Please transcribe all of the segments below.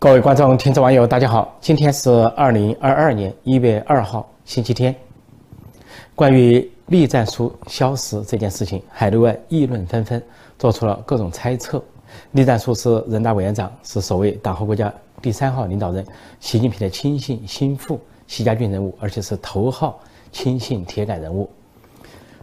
各位观众、听众、网友，大家好！今天是二零二二年一月二号，星期天。关于栗战书消失这件事情，海内外议论纷纷，做出了各种猜测。栗战书是人大委员长，是所谓党和国家第三号领导人习近平的亲信心腹、习家军人物，而且是头号亲信铁杆人物。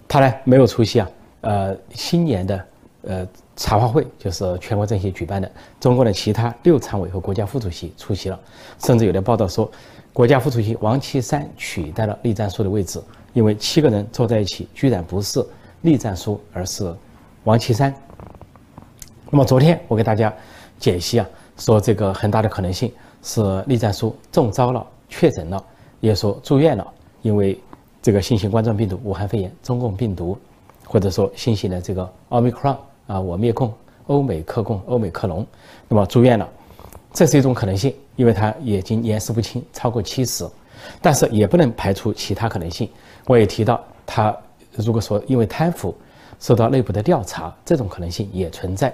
他呢没有出席啊，呃，新年的呃。茶话会就是全国政协举办的，中国的其他六常委和国家副主席出席了，甚至有的报道说，国家副主席王岐山取代了栗战书的位置，因为七个人坐在一起，居然不是栗战书，而是王岐山。那么昨天我给大家解析啊，说这个很大的可能性是栗战书中招了，确诊了，也说住院了，因为这个新型冠状病毒、武汉肺炎、中共病毒，或者说新型的这个奥密克戎。啊，我灭共，欧美克共，欧美克隆，那么住院了，这是一种可能性，因为他已经年事不轻，超过七十，但是也不能排除其他可能性。我也提到，他如果说因为贪腐受到内部的调查，这种可能性也存在。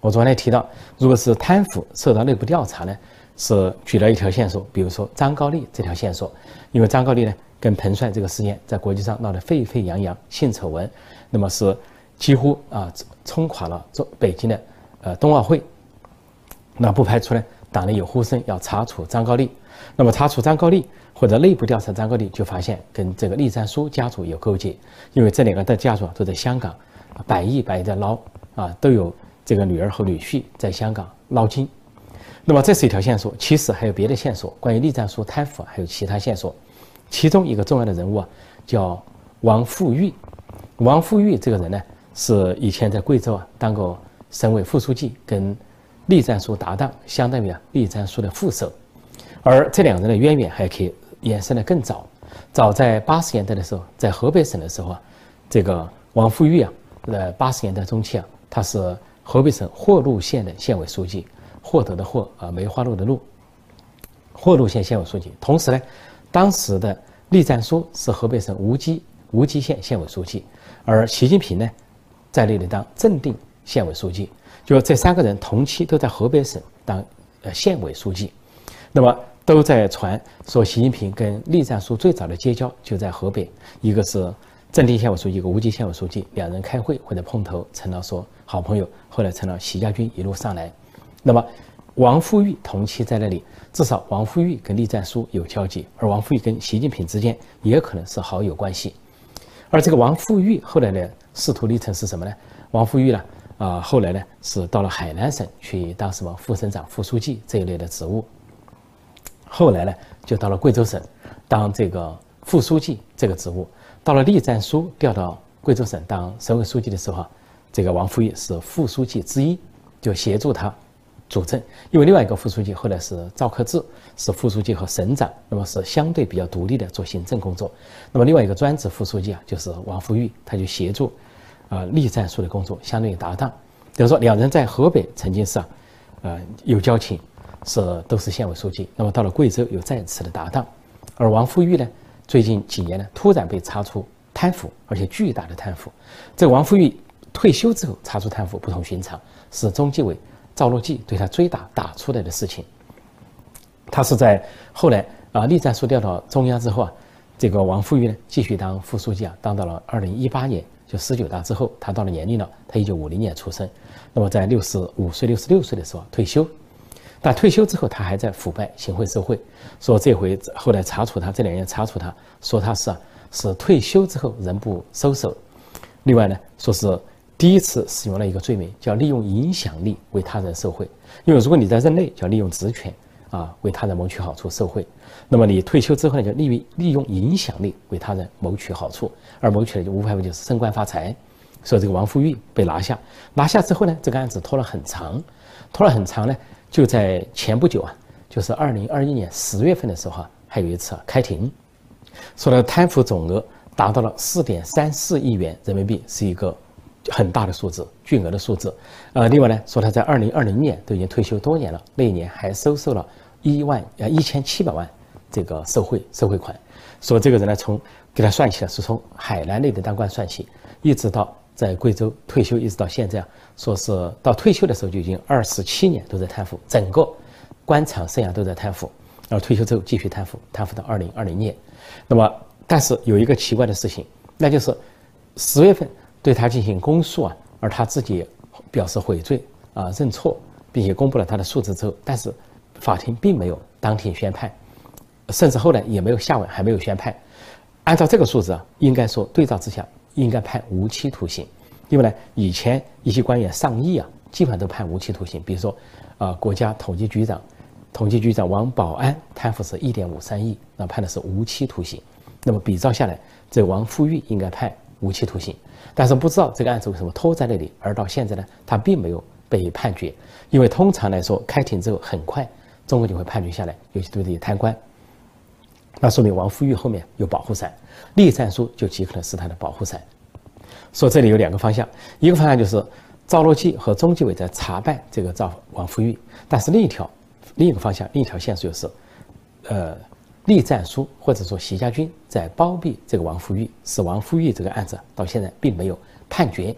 我昨天提到，如果是贪腐受到内部调查呢，是举了一条线索，比如说张高丽这条线索，因为张高丽呢跟彭帅这个事件在国际上闹得沸沸扬扬，性丑闻，那么是。几乎啊冲垮了中北京的呃冬奥会，那不排除呢党内有呼声要查处张高丽，那么查处张高丽或者内部调查张高丽，就发现跟这个栗战书家族有勾结，因为这两个的家族都在香港，百亿百亿的捞啊，都有这个女儿和女婿在香港捞金，那么这是一条线索，其实还有别的线索，关于栗战书贪腐还有其他线索，其中一个重要的人物啊叫王富玉，王富玉这个人呢。是以前在贵州啊当过省委副书记，跟栗战书搭档，相当于啊栗战书的副手。而这两人的渊源还可以延伸的更早，早在八十年代的时候，在河北省的时候啊，这个王富玉啊，在八十年代中期啊，他是河北省霍鹿县的县委书记，获得的获啊梅花鹿的鹿，霍鹿县县委书记。同时呢，当时的栗战书是河北省无锡无锡县县委书记，而习近平呢。在那里当正定县委书记，就这三个人同期都在河北省当呃县委书记，那么都在传说习近平跟栗战书最早的结交就在河北，一个是正定县委书记，一个无锡县委书记，两人开会或者碰头成了说好朋友，后来成了习家军一路上来。那么王富玉同期在那里，至少王富玉跟栗战书有交集，而王富玉跟习近平之间也可能是好友关系，而这个王富玉后来呢？仕途历程是什么呢？王富玉呢？啊，后来呢是到了海南省去当什么副省长、副书记这一类的职务。后来呢就到了贵州省当这个副书记这个职务。到了栗战书调到贵州省当省委书记的时候，这个王富玉是副书记之一，就协助他主政。因为另外一个副书记后来是赵克志，是副书记和省长，那么是相对比较独立的做行政工作。那么另外一个专职副书记啊，就是王富玉，他就协助。啊，栗战书的工作相当于搭档，比如说两人在河北曾经是啊，呃有交情，是都是县委书记。那么到了贵州又再次的搭档，而王富玉呢，最近几年呢突然被查出贪腐，而且巨大的贪腐。这王富玉退休之后查出贪腐不同寻常，是中纪委赵乐际对他追打打出来的事情。他是在后来啊，栗战书调到中央之后啊，这个王富玉呢继续当副书记啊，当到了二零一八年。就十九大之后，他到了年龄了。他一九五零年出生，那么在六十五岁、六十六岁的时候退休。但退休之后，他还在腐败、行贿受贿。说这回后来查处他，这两年查处他，说他是啊是退休之后人不收手。另外呢，说是第一次使用了一个罪名，叫利用影响力为他人受贿。因为如果你在任内，叫利用职权啊为他人谋取好处受贿。那么你退休之后呢，就利于利用影响力为他人谋取好处，而谋取的就无外乎就是升官发财。所以这个王富玉被拿下，拿下之后呢，这个案子拖了很长，拖了很长呢，就在前不久啊，就是二零二一年十月份的时候啊，还有一次开庭，说的贪腐总额达到了四点三四亿元人民币，是一个很大的数字，巨额的数字。呃，另外呢，说他在二零二零年都已经退休多年了，那一年还收受了一万呃一千七百万。这个受贿受贿款，说这个人呢，从给他算起来是从海南那边当官算起，一直到在贵州退休，一直到现在，说是到退休的时候就已经二十七年都在贪腐，整个官场生涯都在贪腐，然后退休之后继续贪腐，贪腐到二零二零年。那么，但是有一个奇怪的事情，那就是十月份对他进行公诉啊，而他自己表示悔罪啊认错，并且公布了他的数字之后，但是法庭并没有当庭宣判，甚至后来也没有下文，还没有宣判。按照这个数字啊，应该说对照之下应该判无期徒刑，因为呢，以前一些官员上亿啊，基本上都判无期徒刑。比如说，啊，国家统计局长、统计局长王保安贪腐是一点五三亿，那判的是无期徒刑。那么比照下来，这王富玉应该判无期徒刑，但是不知道这个案子为什么拖在那里，而到现在呢，他并没有被判决。因为通常来说，开庭之后很快，中国就会判决下来，尤其对这些贪官。那说明王富玉后面有保护伞，栗战书就极可能是他的保护伞。说这里有两个方向，一个方向就是赵乐际和中纪委在查办这个赵王富玉，但是另一条另一个方向，另一条线索就是，呃，栗战书或者说习家军在包庇这个王富玉，使王富玉这个案子到现在并没有判决。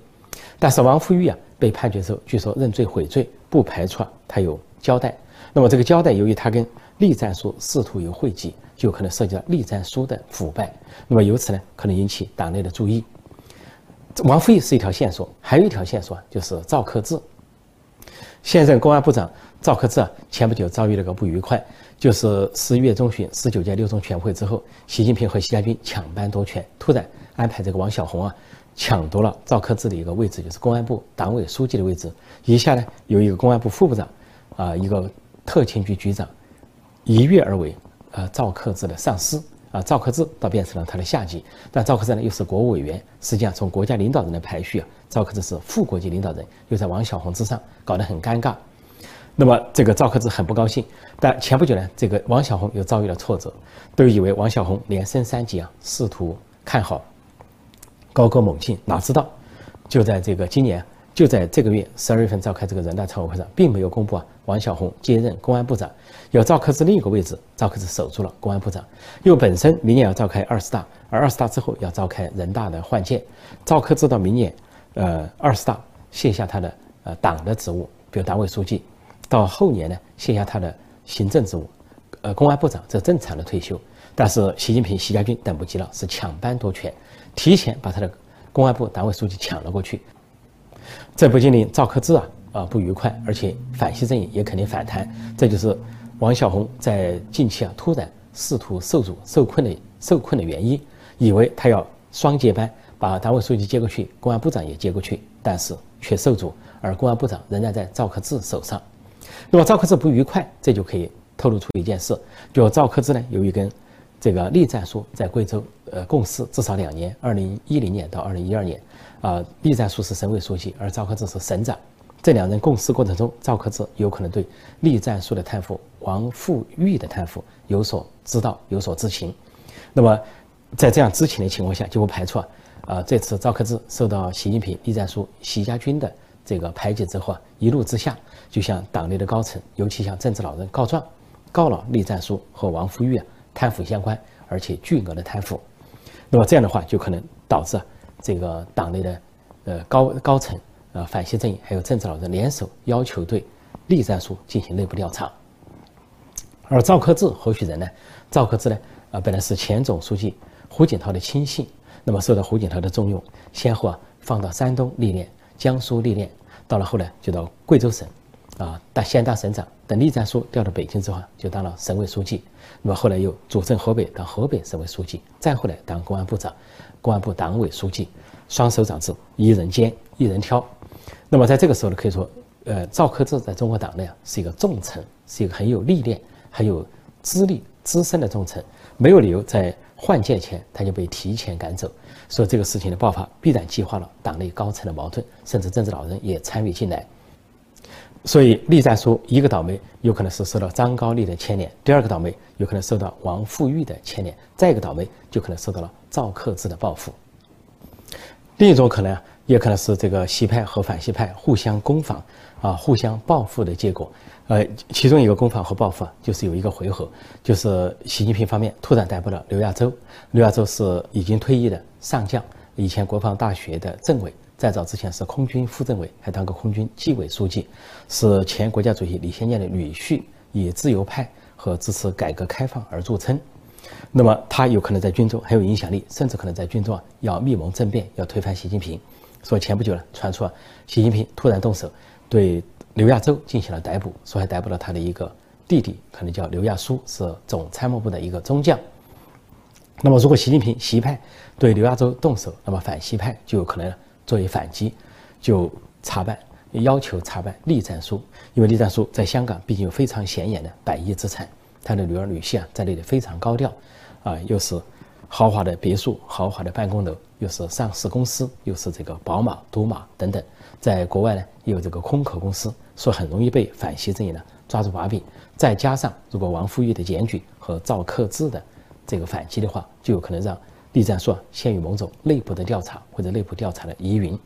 但是王富玉啊被判决之后，据说认罪悔罪，不排除啊他有交代。那么这个交代，由于他跟栗战书仕途有汇集。就可能涉及到栗战书的腐败，那么由此呢，可能引起党内的注意。王富玉是一条线索，还有一条线索就是赵克志。现任公安部长赵克志啊，前不久遭遇了个不愉快，就是十一月中旬十九届六中全会之后，习近平和习家军抢班夺权，突然安排这个王小红啊，抢夺了赵克志的一个位置，就是公安部党委书记的位置。一下呢，有一个公安部副部长，啊，一个特勤局局长，一跃而为。呃，赵克志的上司啊，赵克志倒变成了他的下级，但赵克志呢又是国务委员，实际上从国家领导人的排序啊，赵克志是副国级领导人，又在王小红之上，搞得很尴尬。那么这个赵克志很不高兴，但前不久呢，这个王小红又遭遇了挫折，都以为王小红连升三级啊，试图看好，高歌猛进，哪知道就在这个今年。就在这个月十二月份召开这个人大常委会上，并没有公布啊，王小红接任公安部长，由赵克志另一个位置，赵克志守住了公安部长。因为本身明年要召开二十大，而二十大之后要召开人大的换届，赵克志到明年，呃，二十大卸下他的呃党的职务，比如党委书记，到后年呢卸下他的行政职务，呃，公安部长这正常的退休。但是习近平、习家军等不及了，是抢班夺权，提前把他的公安部党委书记抢了过去。这不仅令赵克志啊啊不愉快，而且反西阵营也肯定反弹。这就是王小红在近期啊突然试图受阻、受困的受困的原因。以为他要双接班，把党委书记接过去，公安部长也接过去，但是却受阻，而公安部长仍然在赵克志手上。那么赵克志不愉快，这就可以透露出一件事：就赵克志呢，由于跟这个栗战书在贵州呃共事至少两年，二零一零年到二零一二年。啊，栗战书是省委书记，而赵克志是省长。这两人共事过程中，赵克志有可能对栗战书的贪腐、王富玉的贪腐有所知道、有所知情。那么，在这样知情的情况下，就不排除啊，啊，这次赵克志受到习近平、栗战书、习家军的这个排挤之后啊，一怒之下就向党内的高层，尤其向政治老人告状，告了栗战书和王富玉啊贪腐相关，而且巨额的贪腐。那么这样的话，就可能导致。这个党内的，呃高高层，呃反西阵营还有政治老人联手要求对栗战书进行内部调查。而赵克志候选人呢，赵克志呢，啊本来是前总书记胡锦涛的亲信，那么受到胡锦涛的重用，先后啊放到山东历练，江苏历练，到了后来就到贵州省，啊当先当省长，等栗战书调到北京之后，就当了省委书记，那么后来又主政河北当河北省委书记，再后来当公安部长。公安部党委书记，双手掌制，一人兼，一人挑。那么在这个时候呢，可以说，呃，赵克志在中国党内啊是一个重臣，是一个很有历练、很有资历、资深的重臣，没有理由在换届前他就被提前赶走。所以这个事情的爆发，必然激化了党内高层的矛盾，甚至政治老人也参与进来。所以，栗战书一个倒霉，有可能是受到张高丽的牵连；第二个倒霉，有可能受到王富玉的牵连；再一个倒霉，就可能受到了赵克志的报复。另一种可能，也可能是这个西派和反西派互相攻防啊，互相报复的结果。呃，其中一个攻防和报复啊，就是有一个回合，就是习近平方面突然逮捕了刘亚洲。刘亚洲是已经退役的上将，以前国防大学的政委。再早之前是空军副政委，还当过空军纪委书记，是前国家主席李先念的女婿，以自由派和支持改革开放而著称。那么他有可能在军中很有影响力，甚至可能在军中啊要密谋政变，要推翻习近平。所以前不久呢，传出啊习近平突然动手对刘亚洲进行了逮捕，说还逮捕了他的一个弟弟，可能叫刘亚书，是总参谋部的一个中将。那么如果习近平习派对刘亚洲动手，那么反习派就有可能作为反击，就查办，要求查办栗战书，因为栗战书在香港毕竟有非常显眼的百亿资产。他的女儿女婿啊，在那里非常高调，啊，又是豪华的别墅、豪华的办公楼，又是上市公司，又是这个宝马、赌马等等，在国外呢，也有这个空壳公司，说很容易被反西阵营呢抓住把柄。再加上如果王富玉的检举和赵克志的这个反击的话，就有可能让栗战书陷于某种内部的调查或者内部调查的疑云。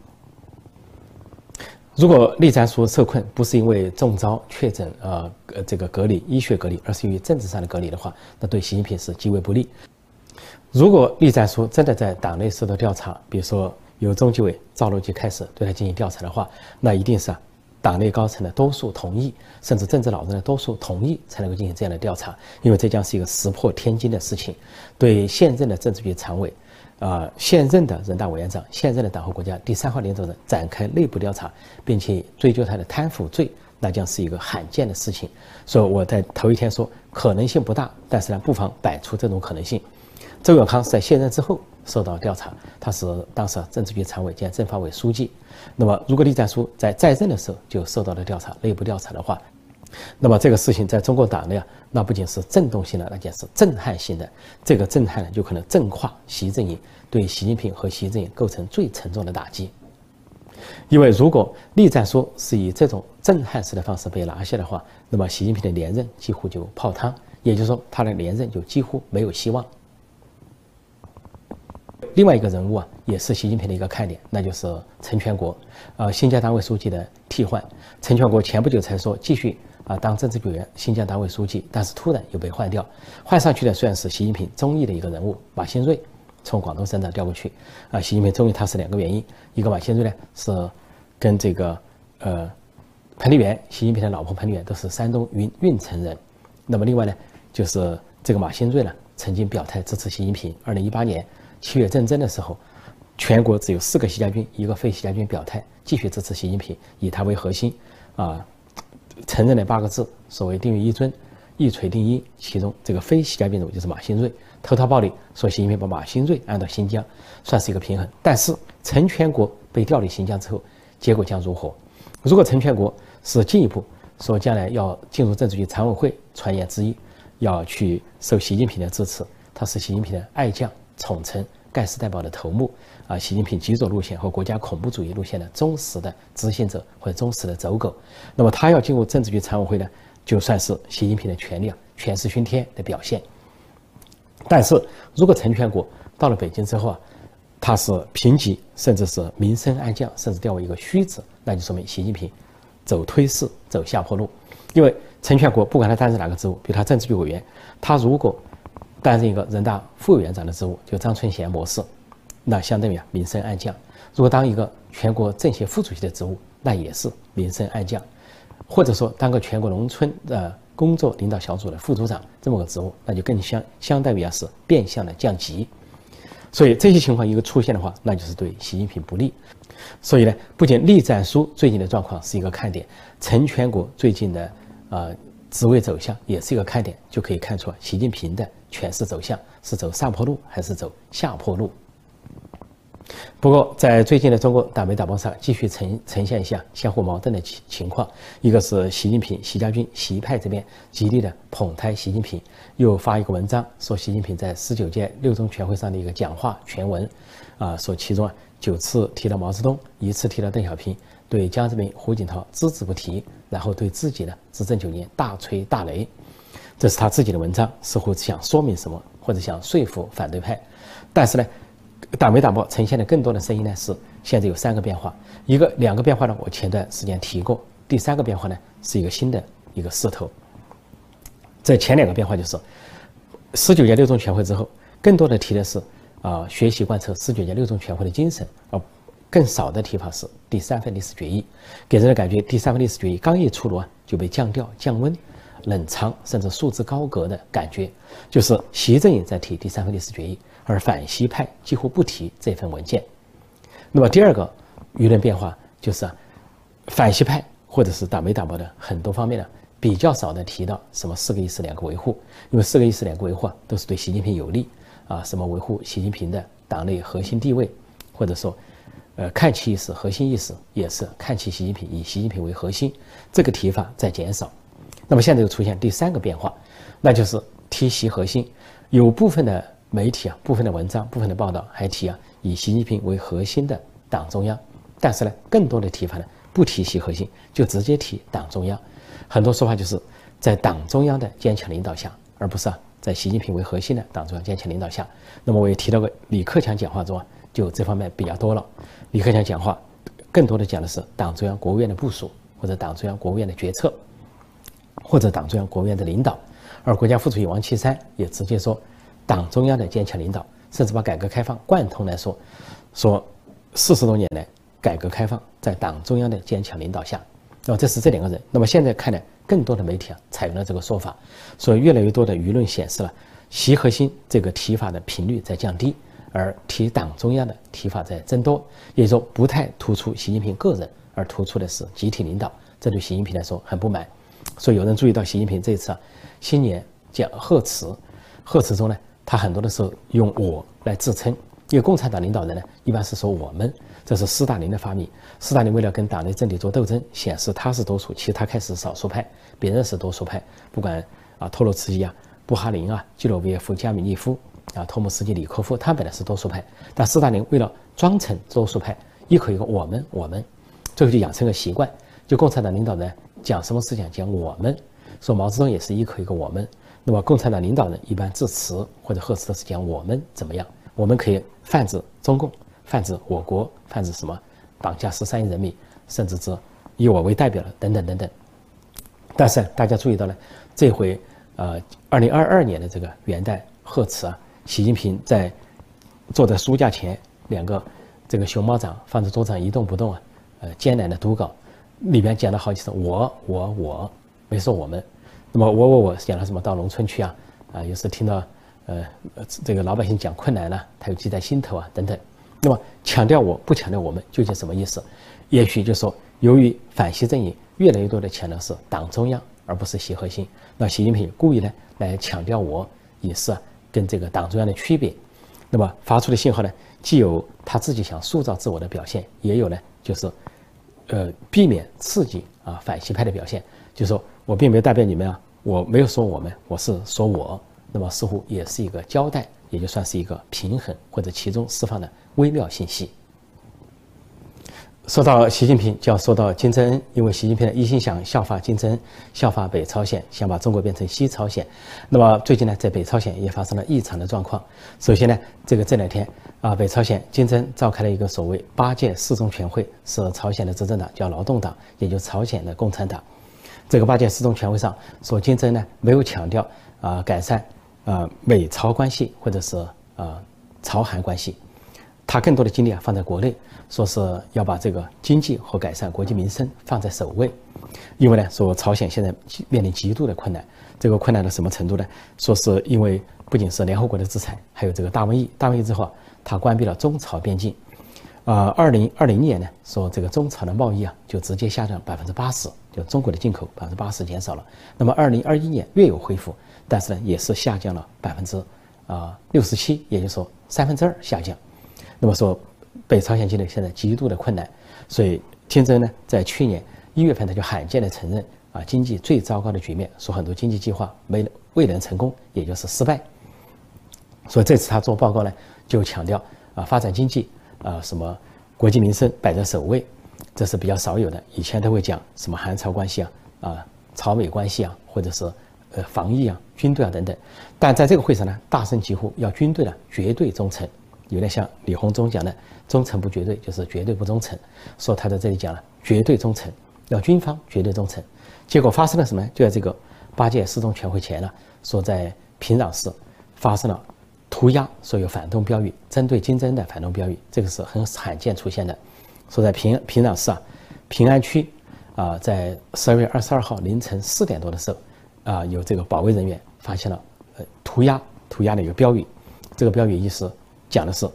如果栗战书受困不是因为中招确诊，呃呃这个隔离医学隔离，而是因为政治上的隔离的话，那对习近平是极为不利。如果栗战书真的在党内受到调查，比如说由中纪委、赵乐际开始对他进行调查的话，那一定是啊，党内高层的多数同意，甚至政治老人的多数同意才能够进行这样的调查，因为这将是一个石破天惊的事情，对现任的政治局常委。啊，现任的人大委员长、现任的党和国家第三号领导人展开内部调查，并且追究他的贪腐罪，那将是一个罕见的事情。所以我在头一天说可能性不大，但是呢，不妨摆出这种可能性。周永康是在卸任之后受到调查，他是当时政治局常委兼政法委书记。那么，如果栗战书在在任的时候就受到了调查、内部调查的话，那么这个事情在中国党内啊，那不仅是震动性的，那将是震撼性的。这个震撼呢，就可能震垮习阵营，对习近平和习阵营构成最沉重的打击。因为如果栗战书是以这种震撼式的方式被拿下的话，那么习近平的连任几乎就泡汤，也就是说他的连任就几乎没有希望。另外一个人物啊，也是习近平的一个看点，那就是陈全国，呃，新疆党委书记的替换。陈全国前不久才说继续。啊，当政治委员、新疆党委书记，但是突然又被换掉，换上去的虽然是习近平中意的一个人物马兴瑞，从广东省长调过去。啊，习近平中意他是两个原因，一个马兴瑞呢是跟这个呃彭丽媛，习近平的老婆彭丽媛都是山东运运城人，那么另外呢就是这个马兴瑞呢曾经表态支持习近平。二零一八年七月战争的时候，全国只有四个习家军，一个非习家军表态继续支持习近平，以他为核心，啊。承认了八个字，所谓“定于一尊，一锤定音”。其中这个非习家兵种就是马兴瑞，投桃报李，说习近平把马兴瑞安到新疆，算是一个平衡。但是陈全国被调离新疆之后，结果将如何？如果陈全国是进一步说将来要进入政治局常委会，传言之一，要去受习近平的支持，他是习近平的爱将、宠臣、盖世太保的头目。啊，习近平极左路线和国家恐怖主义路线的忠实的执行者或者忠实的走狗，那么他要进入政治局常委会呢，就算是习近平的权力啊权势熏天的表现。但是如果陈全国到了北京之后啊，他是平级甚至是明升暗降，甚至掉为一个虚职，那就说明习近平走推势走下坡路。因为陈全国不管他担任哪个职务，比如他政治局委员，他如果担任一个人大副委员长的职务，就张春贤模式。那相当于啊，明升暗降。如果当一个全国政协副主席的职务，那也是明升暗降；或者说当个全国农村的工作领导小组的副组长这么个职务，那就更相相当于啊是变相的降级。所以这些情况一个出现的话，那就是对习近平不利。所以呢，不仅栗战书最近的状况是一个看点，陈全国最近的呃职位走向也是一个看点，就可以看出习近平的权势走向是走上坡路还是走下坡路。不过，在最近的中国党媒党报上，继续呈呈现一下相互矛盾的情情况。一个是习近平、习家军、习派这边极力的捧抬习近平，又发一个文章说习近平在十九届六中全会上的一个讲话全文，啊，说其中啊九次提到毛泽东，一次提到邓小平，对江泽民、胡锦涛只字不提，然后对自己的执政九年大吹大擂。这是他自己的文章，似乎想说明什么，或者想说服反对派，但是呢？党媒党报呈现的更多的声音呢，是现在有三个变化，一个两个变化呢，我前段时间提过，第三个变化呢是一个新的一个势头。在前两个变化就是十九届六中全会之后，更多的提的是啊学习贯彻十九届六中全会的精神，而更少的提法是第三份历史决议，给人的感觉第三份历史决议刚一出炉啊就被降调降温，冷藏甚至束之高阁的感觉，就是习正也在提第三份历史决议，而反习派几乎不提这份文件。那么第二个舆论变化就是啊，反习派或者是党媒党报的很多方面呢，比较少的提到什么四个意思两个维护，因为四个意思两个维护啊，都是对习近平有利啊，什么维护习近平的党内核心地位，或者说。呃，看齐意识、核心意识也是看齐习近平，以习近平为核心，这个提法在减少。那么现在又出现第三个变化，那就是提习核心。有部分的媒体啊，部分的文章、部分的报道还提啊，以习近平为核心的党中央。但是呢，更多的提法呢，不提习核心，就直接提党中央。很多说法就是在党中央的坚强领导下，而不是啊，在习近平为核心的党中央坚强领导下。那么我也提到过李克强讲话中啊。就这方面比较多了。李克强讲话，更多的讲的是党中央、国务院的部署，或者党中央、国务院的决策，或者党中央、国务院的领导。而国家副主席王岐山也直接说，党中央的坚强领导，甚至把改革开放贯通来说，说四十多年来改革开放在党中央的坚强领导下。那么这是这两个人。那么现在看来，更多的媒体啊采用了这个说法，所以越来越多的舆论显示了习核心这个提法的频率在降低。而提党中央的提法在增多，也就说不太突出习近平个人，而突出的是集体领导，这对习近平来说很不满。所以有人注意到习近平这次啊新年讲贺词，贺词中呢，他很多的时候用我来自称，因为共产党领导人呢一般是说我们，这是斯大林的发明。斯大林为了跟党内政敌做斗争，显示他是多数，其实他开始少数派，别人是多数派，不管啊托洛茨基啊、布哈林啊、基洛维耶夫、加米涅夫。啊，托姆斯基、里科夫，他本来是多数派，但斯大林为了装成多数派，一口一个我们我们，最后就养成个习惯，就共产党领导人讲什么思想讲我们，说毛泽东也是一口一个我们，那么共产党领导人一般致辞或者贺词都是讲我们怎么样，我们可以泛指中共，泛指我国，泛指什么绑架十三亿人民，甚至是以我为代表的等等等等。但是大家注意到了，这回呃，二零二二年的这个元旦贺词啊。习近平在坐在书架前，两个这个熊猫掌放在桌上一动不动啊，呃，艰难的读稿，里边讲了好几次我我我，没说我们。那么我我我讲了什么？到农村去啊，啊，有时听到呃这个老百姓讲困难了，他又记在心头啊等等。那么强调我不强调我们究竟什么意思？也许就说由于反习阵营越来越多的强调是党中央而不是习核心，那习近平故意呢来强调我也是。跟这个党中央的区别，那么发出的信号呢，既有他自己想塑造自我的表现，也有呢，就是，呃，避免刺激啊反西派的表现，就是说我并没有代表你们啊，我没有说我们，我是说我，那么似乎也是一个交代，也就算是一个平衡或者其中释放的微妙信息。说到习近平，就要说到金正恩，因为习近平呢一心想效法金正恩，效法北朝鲜，想把中国变成西朝鲜。那么最近呢，在北朝鲜也发生了异常的状况。首先呢，这个这两天啊，北朝鲜金正恩召开了一个所谓八届四中全会，是朝鲜的执政党叫劳动党，也就是朝鲜的共产党。这个八届四中全会上说，金正呢没有强调啊改善啊美朝关系或者是啊朝韩关系，他更多的精力啊放在国内。说是要把这个经济和改善国计民生放在首位，因为呢，说朝鲜现在面临极度的困难，这个困难到什么程度呢？说是因为不仅是联合国的制裁，还有这个大瘟疫，大瘟疫之后，它关闭了中朝边境，啊，二零二零年呢，说这个中朝的贸易啊，就直接下降百分之八十，就中国的进口百分之八十减少了。那么二零二一年略有恢复，但是呢，也是下降了百分之啊六十七，也就是说三分之二下降。那么说。北朝鲜境内现在极度的困难，所以金正呢，在去年一月份他就罕见的承认啊，经济最糟糕的局面，说很多经济计划没未能成功，也就是失败。所以这次他做报告呢，就强调啊，发展经济啊，什么国计民生摆在首位，这是比较少有的。以前都会讲什么韩朝关系啊，啊，朝美关系啊，或者是呃防疫啊、军队啊等等。但在这个会上呢，大声疾呼要军队的绝对忠诚。有点像李鸿忠讲的“忠诚不绝对，就是绝对不忠诚”。说他在这里讲了绝对忠诚，要军方绝对忠诚。结果发生了什么？就在这个八届四中全会前呢，说在平壤市发生了涂鸦，说有反动标语，针对金正恩的反动标语，这个是很罕见出现的。说在平平壤市啊，平安区啊，在十二月二十二号凌晨四点多的时候，啊，有这个保卫人员发现了呃涂鸦涂鸦的一个标语，这个标语意思讲的是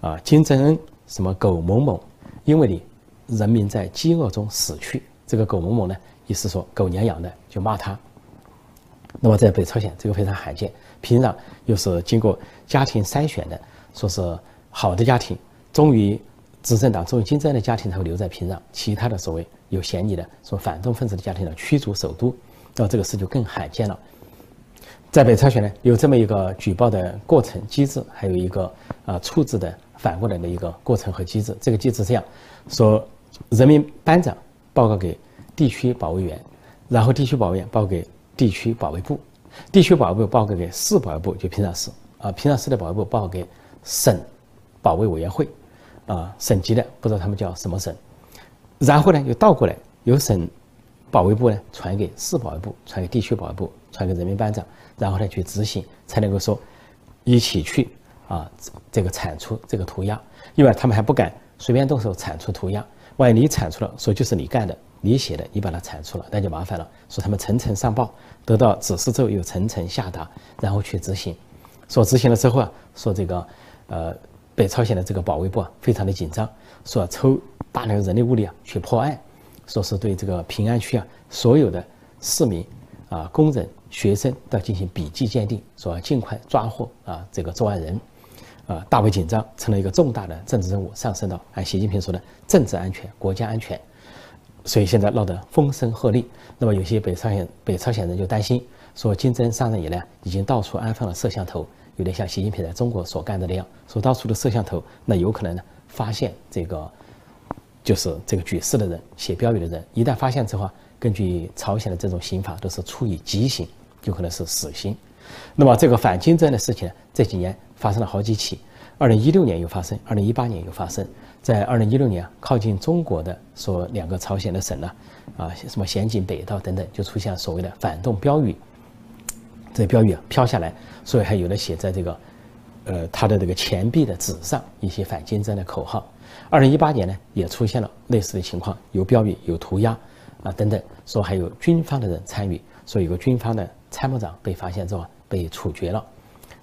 啊金正恩什么狗某某，因为你人民在饥饿中死去，这个狗某某呢，意思说狗娘养的，就骂他。那么在北朝鲜这个非常罕见，平壤又是经过家庭筛选的，说是好的家庭，忠于执政党忠于金正恩的家庭才会留在平壤，其他的所谓有嫌疑的说反动分子的家庭呢驱逐首都，那这个事就更罕见了。在北朝鲜呢，有这么一个举报的过程机制，还有一个啊处置的反过来的一个过程和机制。这个机制这样说：人民班长报告给地区保卫员，然后地区保卫员报给。地区保卫部，地区保卫部报告给市保卫部，就平壤市啊，平壤市的保卫部报告给省保卫委员会，啊，省级的不知道他们叫什么省，然后呢又倒过来，由省保卫部呢传给市保卫部，传给地区保卫部，传给人民班长，然后呢去执行，才能够说一起去啊这个铲除这个涂鸦，因为他们还不敢随便动手铲除涂鸦，万一你铲除了，说就是你干的。你写的，你把它铲除了，那就麻烦了。说他们层层上报，得到指示之后又层层下达，然后去执行。说执行了之后啊，说这个，呃，北朝鲜的这个保卫部啊，非常的紧张，说抽大量人力物力啊去破案，说是对这个平安区啊所有的市民啊、工人、学生都要进行笔迹鉴定，说要尽快抓获啊这个作案人，啊，大为紧张，成了一个重大的政治任务，上升到按习近平说的政治安全、国家安全。所以现在闹得风声鹤唳，那么有些北朝鲜北朝鲜人就担心，说金正恩上任以来已经到处安放了摄像头，有点像习近平在中国所干的那样，说到处的摄像头，那有可能呢发现这个就是这个举事的人、写标语的人，一旦发现之后，根据朝鲜的这种刑法都是处以极刑，有可能是死刑。那么这个反金正的事情呢，这几年发生了好几起，二零一六年又发生，二零一八年又发生。在二零一六年，靠近中国的说两个朝鲜的省呢，啊，什么咸井北道等等，就出现所谓的反动标语。这标语啊飘下来，所以还有的写在这个，呃，他的这个钱币的纸上，一些反金正的口号。二零一八年呢，也出现了类似的情况，有标语，有涂鸦，啊等等，说还有军方的人参与，说有个军方的参谋长被发现之后被处决了。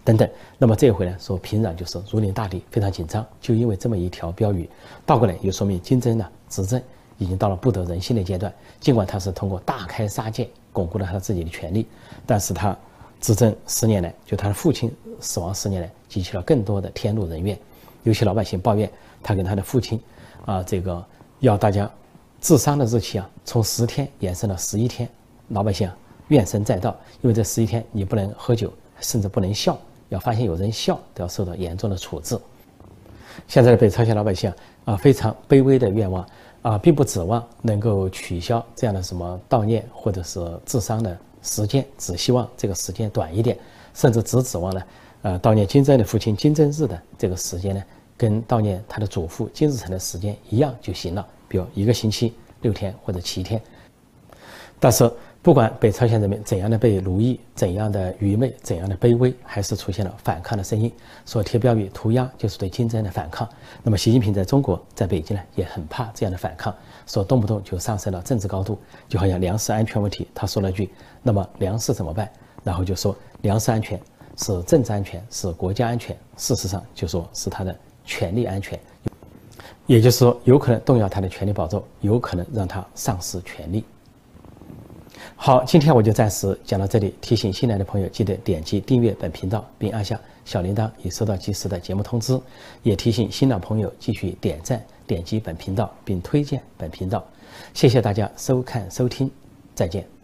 等等，那么这回呢，说平壤就是如临大敌，非常紧张，就因为这么一条标语，倒过来又说明金正呢执政已经到了不得人心的阶段。尽管他是通过大开杀戒巩固了他自己的权利，但是他执政十年来，就他的父亲死亡十年来，激起了更多的天怒人怨。有些老百姓抱怨，他跟他的父亲，啊，这个要大家治丧的日期啊，从十天延伸到十一天，老百姓啊怨声载道，因为这十一天你不能喝酒，甚至不能笑。要发现有人笑，都要受到严重的处置。现在的北朝鲜老百姓啊，非常卑微的愿望啊，并不指望能够取消这样的什么悼念或者是治丧的时间，只希望这个时间短一点，甚至只指望呢，呃，悼念金正恩的父亲金正日的这个时间呢，跟悼念他的祖父金日成的时间一样就行了，比如一个星期六天或者七天。但是。不管北朝鲜人民怎样的被奴役，怎样的愚昧，怎样的卑微，还是出现了反抗的声音，说贴标语、涂鸦就是对金正恩的反抗。那么习近平在中国，在北京呢，也很怕这样的反抗，说动不动就上升到政治高度，就好像粮食安全问题，他说了句：“那么粮食怎么办？”然后就说粮食安全是政治安全，是国家安全。事实上，就说是他的权利安全，也就是说，有可能动摇他的权利宝座，有可能让他丧失权利。好，今天我就暂时讲到这里。提醒新来的朋友，记得点击订阅本频道，并按下小铃铛，以收到及时的节目通知。也提醒新老朋友继续点赞、点击本频道，并推荐本频道。谢谢大家收看收听，再见。